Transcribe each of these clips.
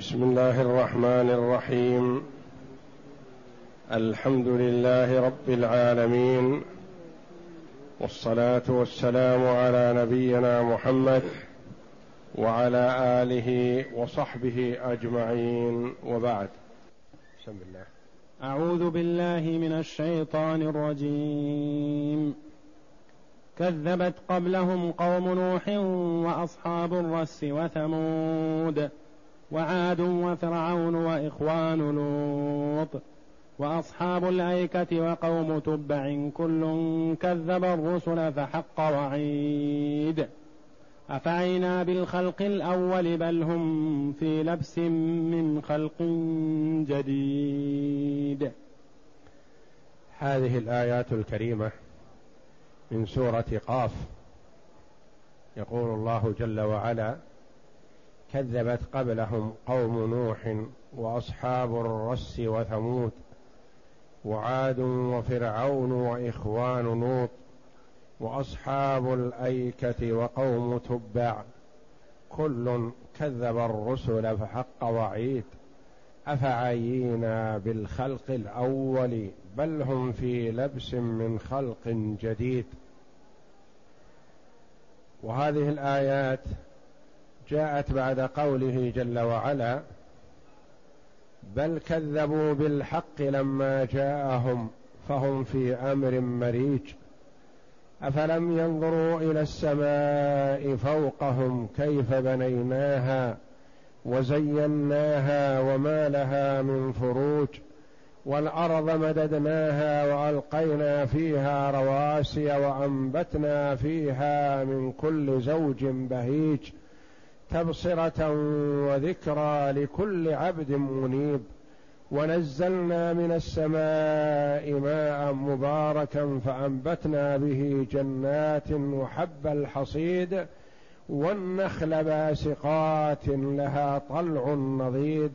بسم الله الرحمن الرحيم. الحمد لله رب العالمين. والصلاة والسلام على نبينا محمد وعلى آله وصحبه أجمعين. وبعد. بسم الله. أعوذ بالله من الشيطان الرجيم. كذبت قبلهم قوم نوح وأصحاب الرس وثمود. وعاد وفرعون وإخوان لوط وأصحاب الأيكة وقوم تبع كل كذب الرسل فحق وعيد. أفعينا بالخلق الأول بل هم في لبس من خلق جديد. هذه الآيات الكريمة من سورة قاف. يقول الله جل وعلا كذبت قبلهم قوم نوح وأصحاب الرس وثمود وعاد وفرعون وإخوان لوط وأصحاب الأيكة وقوم تبع. كل كذب الرسل فحق وعيد. أفعينا بالخلق الأول بل هم في لبس من خلق جديد. وهذه الآيات جاءت بعد قوله جل وعلا بل كذبوا بالحق لما جاءهم فهم في أمر مريج أفلم ينظروا إلى السماء فوقهم كيف بنيناها وزيناها وما لها من فروج والأرض مددناها وألقينا فيها رواسي وأنبتنا فيها من كل زوج بهيج تبصرة وذكرى لكل عبد منيب. ونزلنا من السماء ماء مباركا فأنبتنا به جنات وحب الحصيد. والنخل باسقات لها طلع نضيد.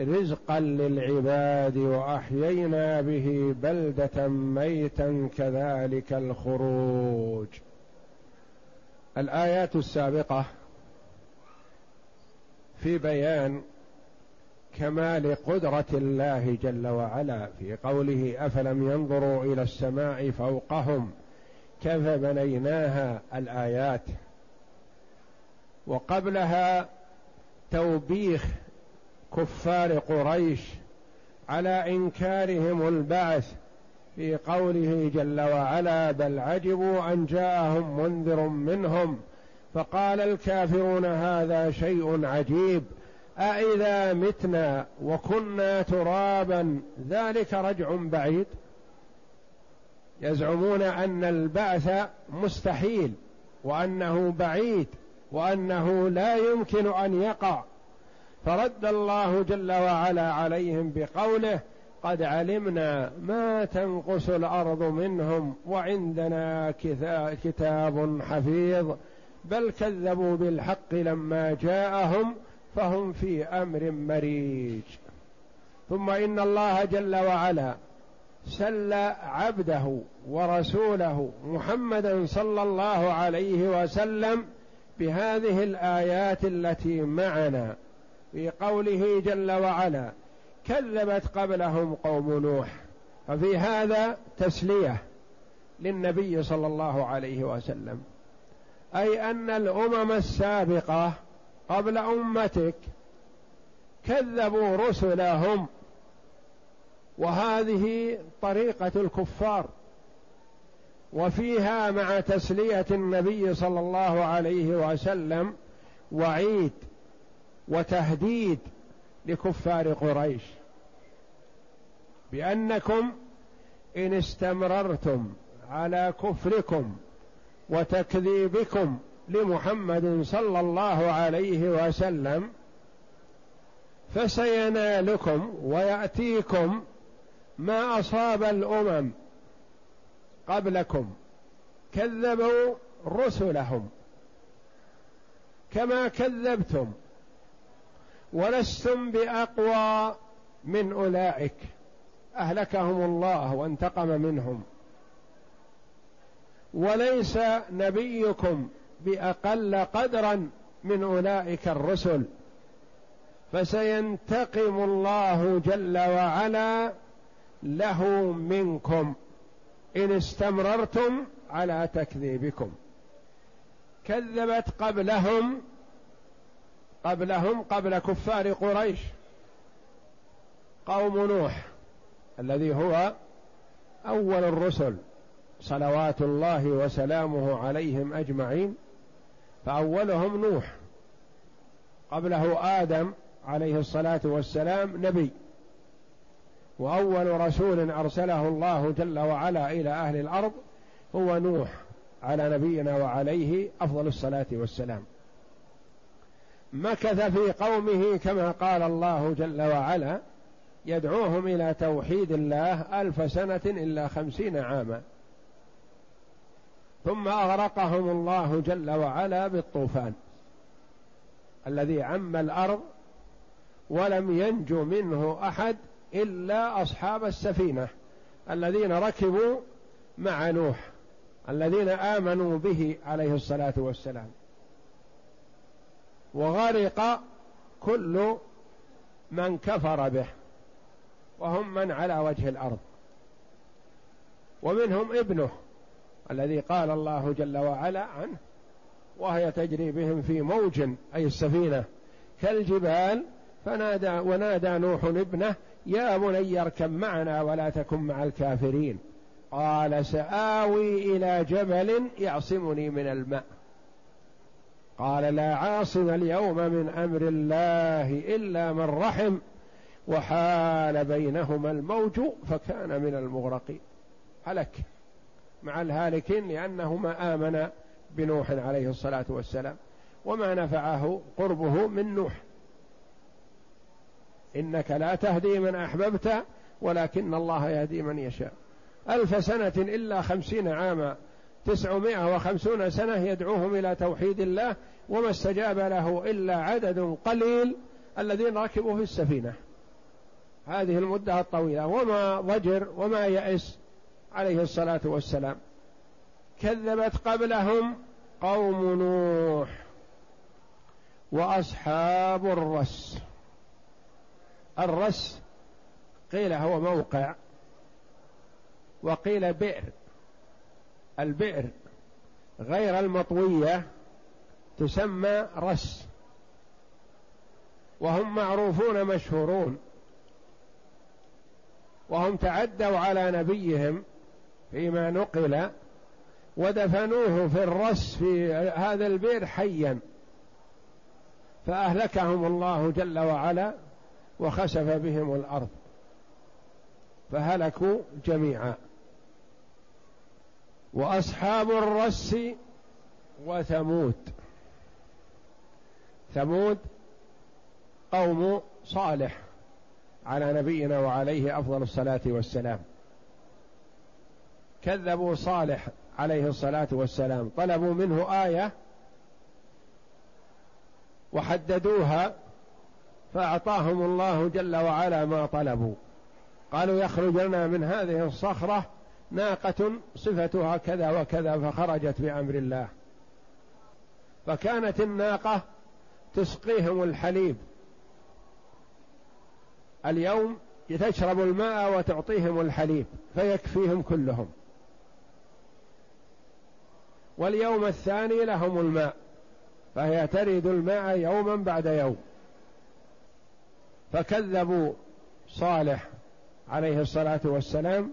رزقا للعباد وأحيينا به بلدة ميتا كذلك الخروج. الآيات السابقة في بيان كمال قدرة الله جل وعلا في قوله أفلم ينظروا إلى السماء فوقهم كيف بنيناها الآيات. وقبلها توبيخ كفار قريش على إنكارهم البعث في قوله جل وعلا بل عجبوا أن جاءهم منذر منهم فقال الكافرون هذا شيء عجيب أإذا متنا وكنا ترابا ذلك رجع بعيد؟ يزعمون أن البعث مستحيل وأنه بعيد وأنه لا يمكن أن يقع. فرد الله جل وعلا عليهم بقوله قد علمنا ما تنقص الأرض منهم وعندنا كتاب حفيظ. بل كذبوا بالحق لما جاءهم فهم في أمر مريج. ثم إن الله جل وعلا سل عبده ورسوله محمدا صلى الله عليه وسلم بهذه الآيات التي معنا. في قوله جل وعلا كذبت قبلهم قوم نوح. ففي هذا تسلية للنبي صلى الله عليه وسلم. أي أن الأمم السابقة قبل أمتك كذبوا رسلهم وهذه طريقة الكفار وفيها مع تسلية النبي صلى الله عليه وسلم وعيد وتهديد لكفار قريش. بأنكم إن استمررتم على كفركم وتكذيبكم لمحمد صلى الله عليه وسلم فسينالكم ويأتيكم ما أصاب الأمم قبلكم. كذبوا رسلهم كما كذبتم ولستم بأقوى من أولئك. أهلكهم الله وانتقم منهم. وليس نبيكم بأقل قدرا من أولئك الرسل. فسينتقم الله جل وعلا له منكم. إن استمررتم على تكذيبكم. كذبت قبلهم قبلهم قبل كفار قريش. قوم نوح الذي هو أول الرسل. صلوات الله وسلامه عليهم أجمعين فأولهم نوح. قبله آدم عليه الصلاة والسلام نبي. وأول رسول أرسله الله جل وعلا إلى أهل الأرض هو نوح على نبينا وعليه أفضل الصلاة والسلام. مكث في قومه كما قال الله جل وعلا يدعوهم إلى توحيد الله ألف سنة إلا خمسين عاما. ثم أغرقهم الله جل وعلا بالطوفان الذي عم الأرض ولم ينجو منه أحد إلا أصحاب السفينة الذين ركبوا مع نوح الذين آمنوا به عليه الصلاة والسلام. وغرق كل من كفر به وهم من على وجه الأرض. ومنهم ابنه الذي قال الله جل وعلا عنه وهي تجري بهم في موج أي السفينة كالجبال فنادى ونادى نوح ابنه يا بني اركب معنا ولا تكن مع الكافرين. قال سآوي إلى جبل يعصمني من الماء. قال لا عاصم اليوم من أمر الله إلا من رحم وحال بينهما الموج فكان من المغرقين. هلك. مع الهالكين لأنه ما آمن بنوح عليه الصلاة والسلام. وما نفعه قربه من نوح. إنك لا تهدي من أحببت ولكن الله يهدي من يشاء. ألف سنة إلا خمسين عاما. تسعمائة وخمسون سنة يدعوهم إلى توحيد الله وما استجاب له إلا عدد قليل الذين ركبوا في السفينة. هذه المدة الطويلة. وما ضجر وما يأس عليه الصلاة والسلام. كذبت قبلهم قوم نوح وأصحاب الرس. الرس قيل هو موقع وقيل بئر. البئر غير المطوية تسمى رس. وهم معروفون مشهورون. وهم تعدوا على نبيهم فيما نقل ودفنوه في الرس في هذا البئر حيا. فأهلكهم الله جل وعلا وخسف بهم الأرض. فهلكوا جميعا. وأصحاب الرس وثمود. ثمود قوم صالح على نبينا وعليه أفضل الصلاة والسلام. كذبوا صالح عليه الصلاة والسلام. طلبوا منه آية وحددوها فأعطاهم الله جل وعلا ما طلبوا. قالوا يخرج لنا من هذه الصخرة ناقة صفتها كذا وكذا فخرجت بأمر الله. فكانت الناقة تسقيهم الحليب. اليوم تشرب الماء وتعطيهم الحليب فيكفيهم كلهم. واليوم الثاني لهم الماء فهي ترد الماء يوما بعد يوم. فكذبوا صالح عليه الصلاة والسلام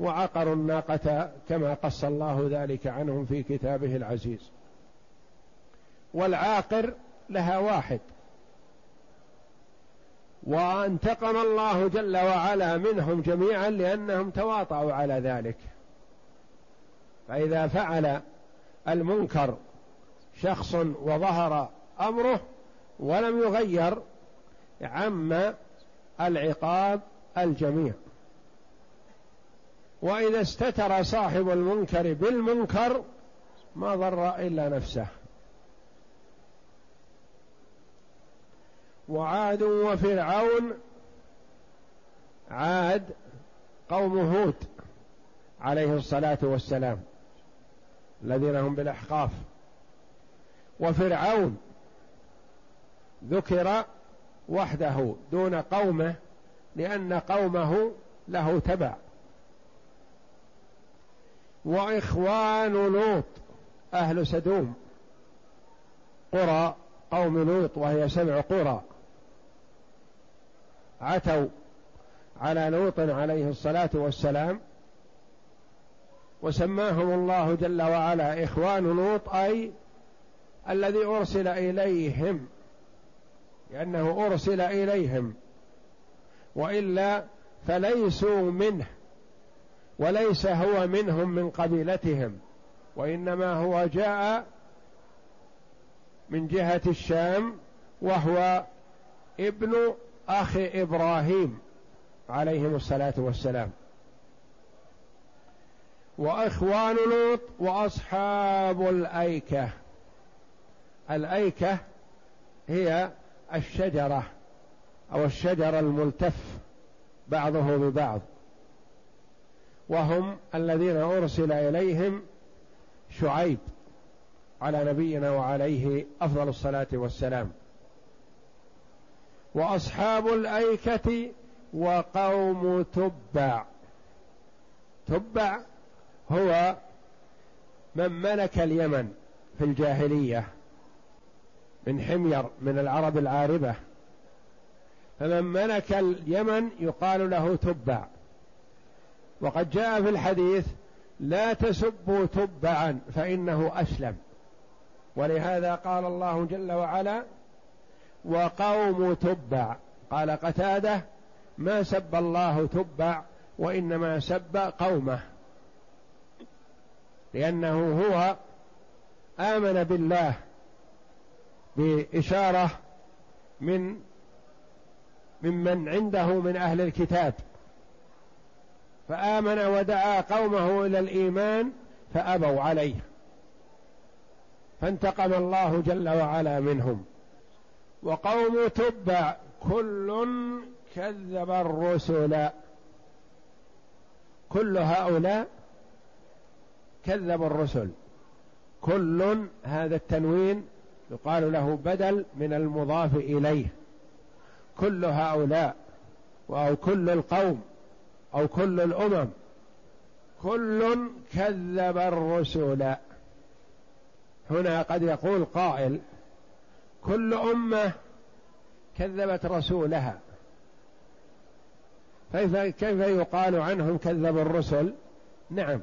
وعقروا الناقة كما قص الله ذلك عنهم في كتابه العزيز. والعاقر لها واحد. وانتقم الله جل وعلا منهم جميعا لأنهم تواطؤوا على ذلك. فإذا فعل المنكر شخص وظهر أمره ولم يغير عم العقاب الجميع. وإذا استتر صاحب المنكر بالمنكر ما ضر إلا نفسه. وعاد وفرعون عاد قوم هود عليه الصلاة والسلام. الذين هم بالأحقاف. وفرعون ذكر وحده دون قومه لأن قومه له تبع. وإخوان لوط أهل سدوم. قرى قوم لوط وهي سبع قرى. عتوا على لوط عليه الصلاة والسلام وسماهم الله جل وعلا إخوان لوط أي الذي أرسل إليهم لأنه أرسل إليهم وإلا فليسوا منه وليس هو منهم من قبيلتهم وإنما هو جاء من جهة الشام وهو ابن أخ إبراهيم عليهم الصلاة والسلام. وإخوان لوط وأصحاب الأيكة. الأيكة هي الشجرة أو الشجر الملتف بعضه ببعض. وهم الذين أرسل إليهم شعيب على نبينا وعليه أفضل الصلاة والسلام. وأصحاب الأيكة وقوم تبع. تبع هو من ملك اليمن في الجاهلية من حمير من العرب العاربة. فمن ملك اليمن يقال له تبع. وقد جاء في الحديث لا تسبوا تبعا فإنه أسلم. ولهذا قال الله جل وعلا وقوم تبع. قال قتادة ما سب الله تبع وإنما سب قومه. لأنه هو آمن بالله بإشارة من ممن عنده من أهل الكتاب. فآمن ودعا قومه إلى الإيمان فأبوا عليه. فانتقم الله جل وعلا منهم. وقوم تبع كل كذب الرسل. كل هؤلاء كذبوا الرسل. كل هذا التنوين يقال له بدل من المضاف إليه. كل هؤلاء أو كل القوم أو كل الأمم كل كذب الرسل. هنا قد يقول قائل كل أمة كذبت رسولها. كيف كيف يقال عنهم كذبوا الرسل؟ نعم.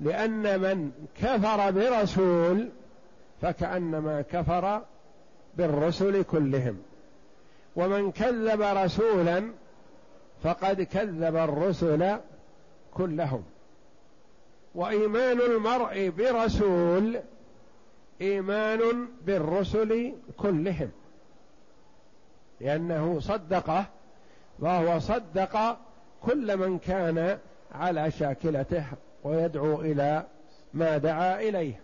لأن من كفر برسول فكأنما كفر بالرسل كلهم. ومن كذب رسولا فقد كذب الرسل كلهم. وإيمان المرء برسول إيمان بالرسل كلهم. لأنه صدقه وهو صدق كل من كان على شاكلته. ويدعو إلى ما دعا إليه.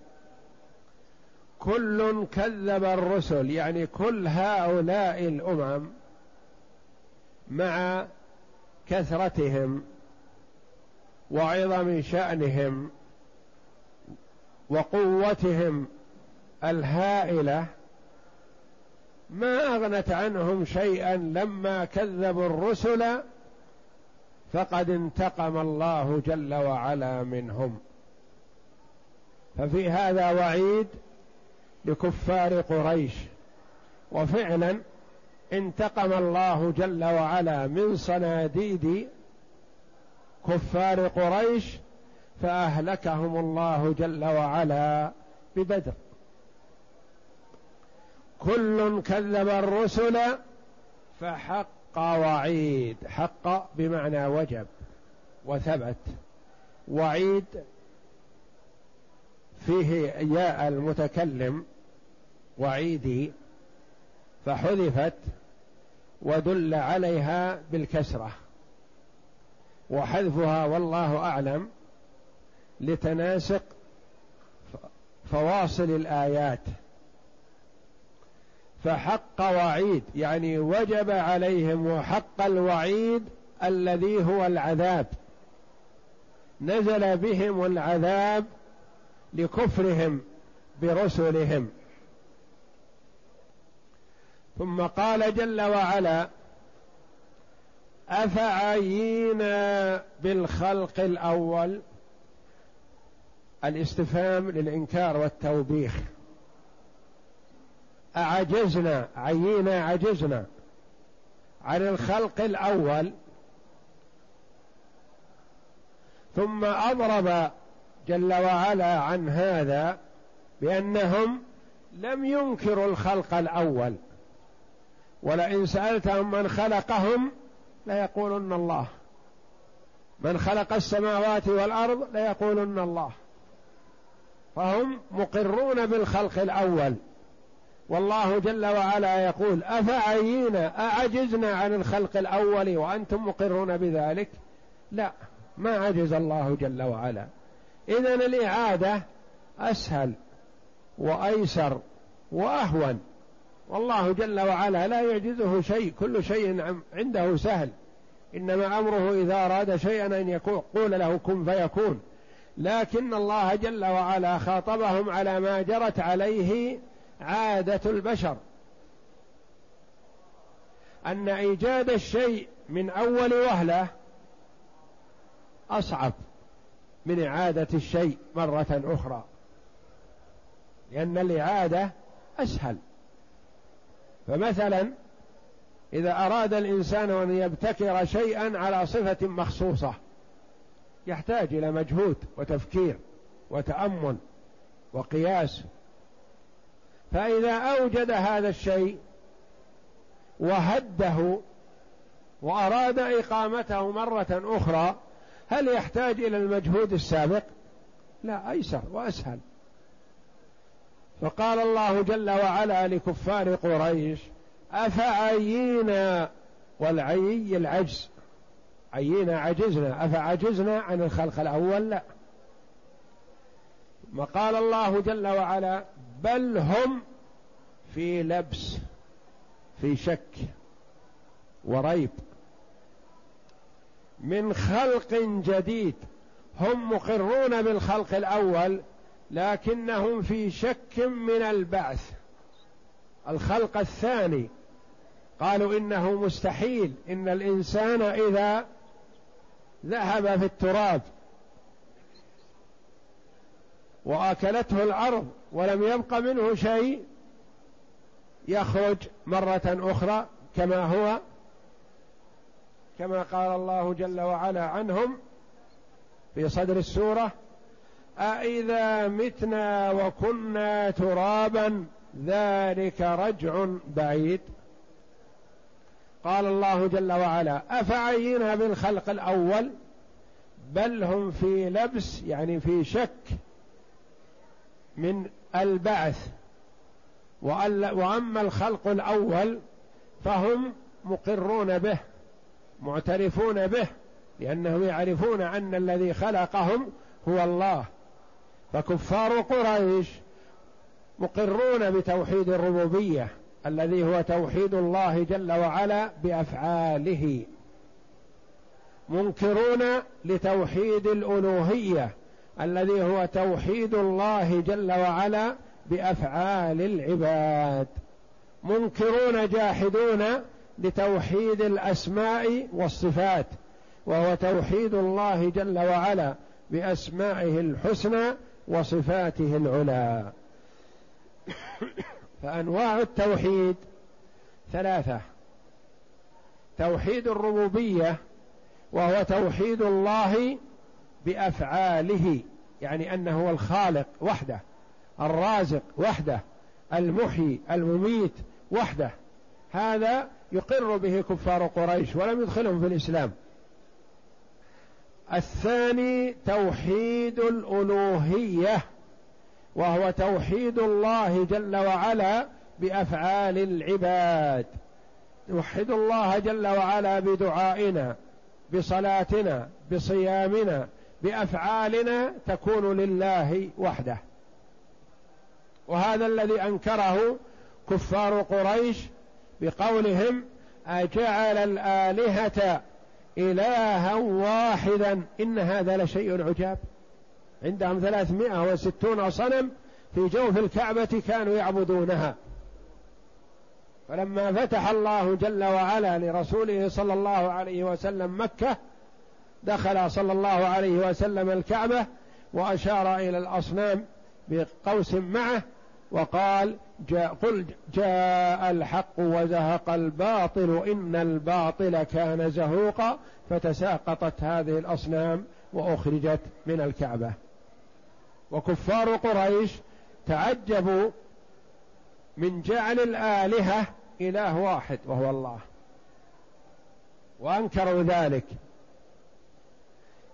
كل كذب الرسل يعني كل هؤلاء الأمم مع كثرتهم وعظم شأنهم وقوتهم الهائلة ما أغنت عنهم شيئا لما كذبوا الرسل فقد انتقم الله جل وعلا منهم. ففي هذا وعيد لكفار قريش. وفعلا انتقم الله جل وعلا من صناديد كفار قريش فأهلكهم الله جل وعلا ببدر. كل كذب الرسل فحق وعيد حق بمعنى وجب وثبت. وعيد فيه ياء المتكلم وعيدي فحذفت ودل عليها بالكسرة. وحذفها والله أعلم لتناسق فواصل الآيات. فحق وعيد يعني وجب عليهم وحق الوعيد الذي هو العذاب. نزل بهم العذاب لكفرهم برسلهم. ثم قال جل وعلا أفعينا بالخلق الأول؟ الاستفهام للإنكار والتوبيخ. أعجزنا عينا عجزنا عن الخلق الأول. ثم أضرب جل وعلا عن هذا بأنهم لم ينكروا الخلق الأول. ولئن سألتهم من خلقهم ليقولن الله. من خلق السماوات والأرض ليقولن الله. فهم مقرون بالخلق الأول. والله جل وعلا يقول افعينا اعجزنا عن الخلق الأول وأنتم مقرون بذلك؟ لا ما عجز الله جل وعلا. اذا الإعادة أسهل وأيسر وأهون. والله جل وعلا لا يعجزه شيء كل شيء عنده سهل. إنما أمره إذا أراد شيئا أن يقول له كن فيكون. لكن الله جل وعلا خاطبهم على ما جرت عليه عادة البشر. أن إيجاد الشيء من أول وهلة أصعب من إعادة الشيء مرة أخرى. لأن الإعادة أسهل. فمثلا إذا أراد الإنسان أن يبتكر شيئا على صفة مخصوصة يحتاج إلى مجهود وتفكير وتأمل وقياس فإذا أوجد هذا الشيء وهده وأراد إقامته مرة أخرى هل يحتاج إلى المجهود السابق؟ لا أيسر وأسهل. فقال الله جل وعلا لكفار قريش أفعينا والعي العجز. عينا عجزنا أفعجزنا عن الخلق الأول؟ لا. ما قال الله جل وعلا بل هم في لبس في شك وريب. من خلق جديد. هم مقرون بالخلق الأول لكنهم في شك من البعث. الخلق الثاني. قالوا إنه مستحيل إن الإنسان إذا ذهب في التراب وآكلته الأرض ولم يبق منه شيء يخرج مرة أخرى كما هو كما قال الله جل وعلا عنهم في صدر السورة أإذا متنا وكنا ترابا ذلك رجع بعيد. قال الله جل وعلا أفعينا بالخلق الأول؟ بل هم في لبس يعني في شك من البعث. وأما الخلق الأول فهم مقرون به معترفون به لأنهم يعرفون أن الذي خلقهم هو الله. فكفار قريش مقرون بتوحيد الربوبية الذي هو توحيد الله جل وعلا بأفعاله. منكرون لتوحيد الألوهية الذي هو توحيد الله جل وعلا بأفعال العباد. منكرون جاحدون لتوحيد الأسماء والصفات وهو توحيد الله جل وعلا بأسمائه الحسنى وصفاته العلى. فأنواع التوحيد ثلاثة. توحيد الربوبية وهو توحيد الله بأفعاله يعني أنه هو الخالق وحده الرازق وحده المحيي المميت وحده. هذا يقر به كفار قريش ولم يدخلهم في الإسلام. الثاني توحيد الألوهية وهو توحيد الله جل وعلا بأفعال العباد. نوحد الله جل وعلا بدعائنا بصلاتنا بصيامنا بأفعالنا تكون لله وحده. وهذا الذي أنكره كفار قريش بقولهم أجعل الآلهة إلها واحدا. إن هذا لشيء عجاب. عندهم ثلاثمائة وستون صنم في جوف الكعبة كانوا يعبدونها. فلما فتح الله جل وعلا لرسوله صلى الله عليه وسلم مكة دخل صلى الله عليه وسلم الكعبة وأشار إلى الأصنام بقوس معه وقال جاء قل جاء الحق وزهق الباطل إن الباطل كان زهوقا فتساقطت هذه الأصنام وأخرجت من الكعبة. وكفار قريش تعجبوا من جعل الآلهة إله واحد وهو الله. وأنكروا ذلك.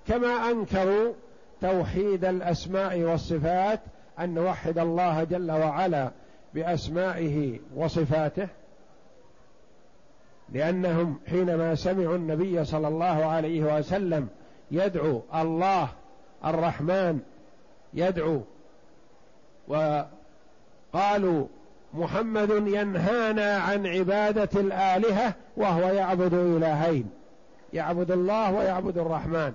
كما أنكروا توحيد الأسماء والصفات أن نوحد الله جل وعلا بأسمائه وصفاته لأنهم حينما سمعوا النبي صلى الله عليه وسلم يدعو الله الرحمن يدعو وقالوا محمد ينهانا عن عبادة الآلهة وهو يعبد إلهين يعبد الله ويعبد الرحمن.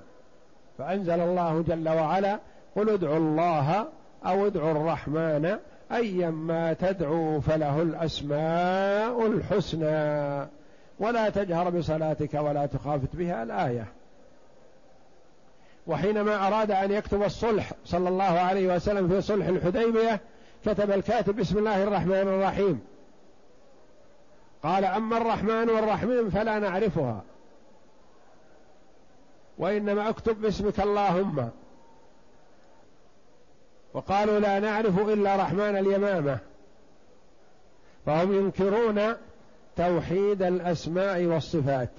فأنزل الله جل وعلا قل ادعوا الله أو ادعوا الرحمن أيا ما تدعو فله الأسماء الحسنى ولا تجهر بصلاتك ولا تخافت بها الآية. وحينما أراد أن يكتب الصلح صلى الله عليه وسلم في صلح الحديبية كتب الكاتب بسم الله الرحمن الرحيم. قال أما الرحمن والرحيم فلا نعرفها. وإنما أكتب باسمك اللهم. وقالوا لا نعرف إلا رحمن اليمامة. فهم ينكرون توحيد الأسماء والصفات.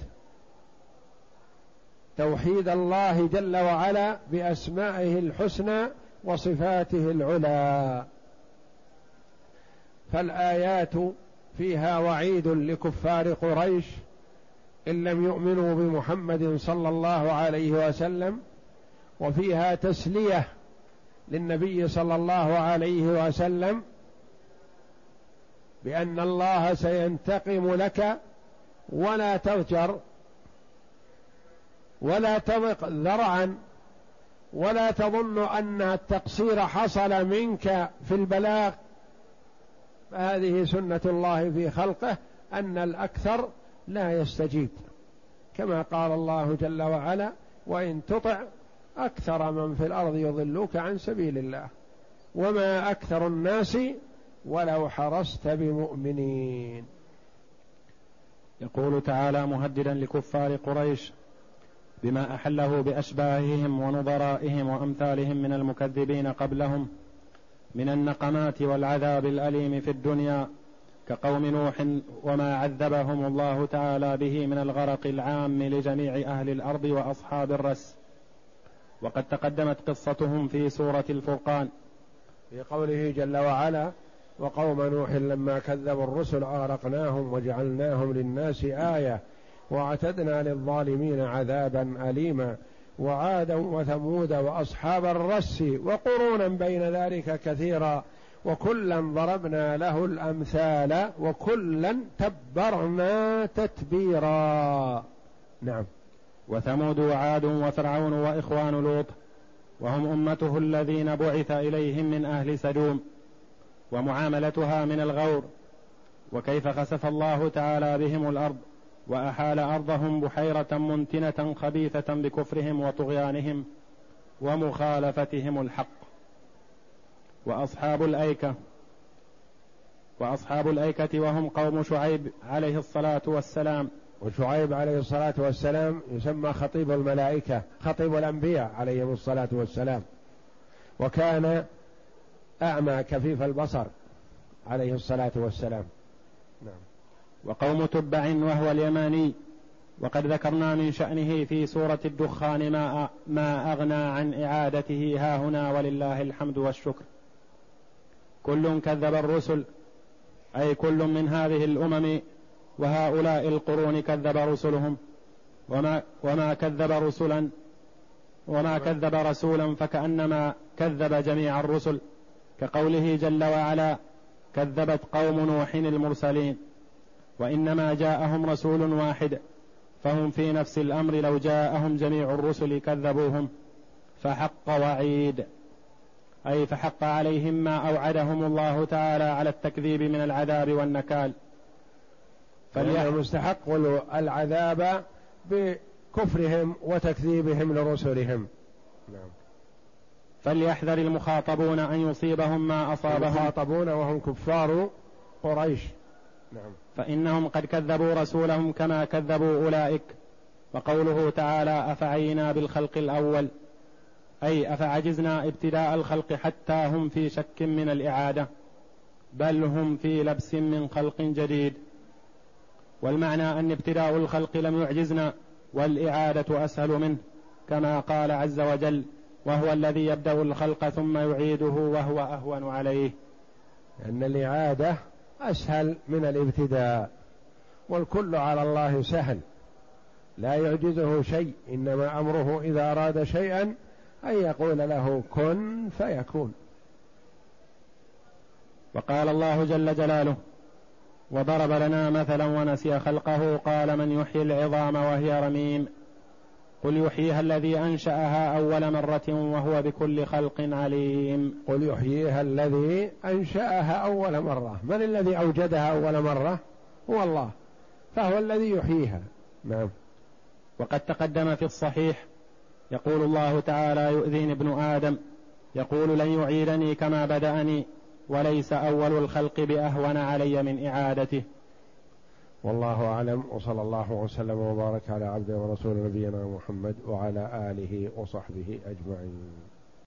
توحيد الله جل وعلا بأسمائه الحسنى وصفاته العلى. فالآيات فيها وعيد لكفار قريش إن لم يؤمنوا بمحمد صلى الله عليه وسلم وفيها تسلية للنبي صلى الله عليه وسلم بأن الله سينتقم لك ولا تغجر ولا تضق ذرعا ولا تظن أن التقصير حصل منك في البلاغ. فهذه سنة الله في خلقه أن الأكثر لا يستجيب. كما قال الله جل وعلا وإن تطع أكثر من في الأرض يضلوك عن سبيل الله. وما أكثر الناس ولو حرصت بمؤمنين. يقول تعالى مهددا لكفار قريش بما أحله بأشباههم ونظرائهم وأمثالهم من المكذبين قبلهم من النقمات والعذاب الأليم في الدنيا كقوم نوح وما عذبهم الله تعالى به من الغرق العام لجميع أهل الأرض وأصحاب الرس. وقد تقدمت قصتهم في سورة الفرقان. في قوله جل وعلا وقوم نوح لما كذبوا الرسل اغرقناهم وجعلناهم للناس آية وأعتدنا للظالمين عذابا أليما وعادا وثمود وأصحاب الرس وقرونا بين ذلك كثيرا. وكلا ضربنا له الأمثال وكلا تبرنا تتبيرا. نعم. وثمود وعاد وفرعون وإخوان لوط وهم أمته الذين بعث إليهم من أهل سدوم ومعاملتها من الغور وكيف خسف الله تعالى بهم الأرض وأحال أرضهم بحيرة منتنة خبيثة بكفرهم وطغيانهم ومخالفتهم الحق. وأصحاب الأيكة وأصحاب الأيكة وهم قوم شعيب عليه الصلاة والسلام. وشعيب عليه الصلاة والسلام يسمى خطيب الملائكة خطيب الأنبياء عليهم الصلاة والسلام. وكان أعمى كفيف البصر عليه الصلاة والسلام. نعم. وقوم تبع وهو اليماني وقد ذكرنا من شأنه في سورة الدخان ما ما أغنى عن إعادته ها هنا ولله الحمد والشكر. كل كذب الرسل أي كل من هذه الأمم وهؤلاء القرون كذب رسلهم. وما وما كذب رسلا وما كذب رسولا فكأنما كذب جميع الرسل. كقوله جل وعلا كذبت قوم نوح المرسلين. وإنما جاءهم رسول واحد فهم في نفس الأمر لو جاءهم جميع الرسل كذبوهم. فحق وعيد. أي فحق عليهم ما أوعدهم الله تعالى على التكذيب من العذاب والنكال. فليحذر مستحق العذاب بكفرهم وتكذيبهم لرسلهم. نعم. فليحذر المخاطبون أن يصيبهم ما أصابهم. المخاطبون وهم كفار قريش. نعم. فإنهم قد كذبوا رسولهم كما كذبوا أولئك. وقوله تعالى أفعينا بالخلق الأول. أي أفعجزنا ابتداء الخلق حتى هم في شك من الإعادة بل هم في لبس من خلق جديد. والمعنى أن ابتداء الخلق لم يعجزنا والإعادة أسهل منه كما قال عز وجل وهو الذي يبدأ الخلق ثم يعيده وهو أهون عليه. أن الإعادة أسهل من الابتداء والكل على الله سهل لا يعجزه شيء إنما أمره إذا أراد شيئا أن يقول له كن فيكون. وقال الله جل جلاله وضرب لنا مثلا ونسي خلقه قال من يحيي العظام وهي رميم قل يحييها الذي أنشأها أول مرة وهو بكل خلق عليم. قل يحييها الذي أنشأها أول مرة. من الذي أوجدها أول مرة؟ هو الله. فهو الذي يحييها. نعم. وقد تقدم في الصحيح يقول الله تعالى يؤذيني ابن آدم يقول لن يعيدني كما بدأني وليس أول الخلق بأهون علي من إعادته. والله أعلم وصلى الله وسلم وبارك على عبده ورسول نبينا محمد وعلى آله وصحبه أجمعين.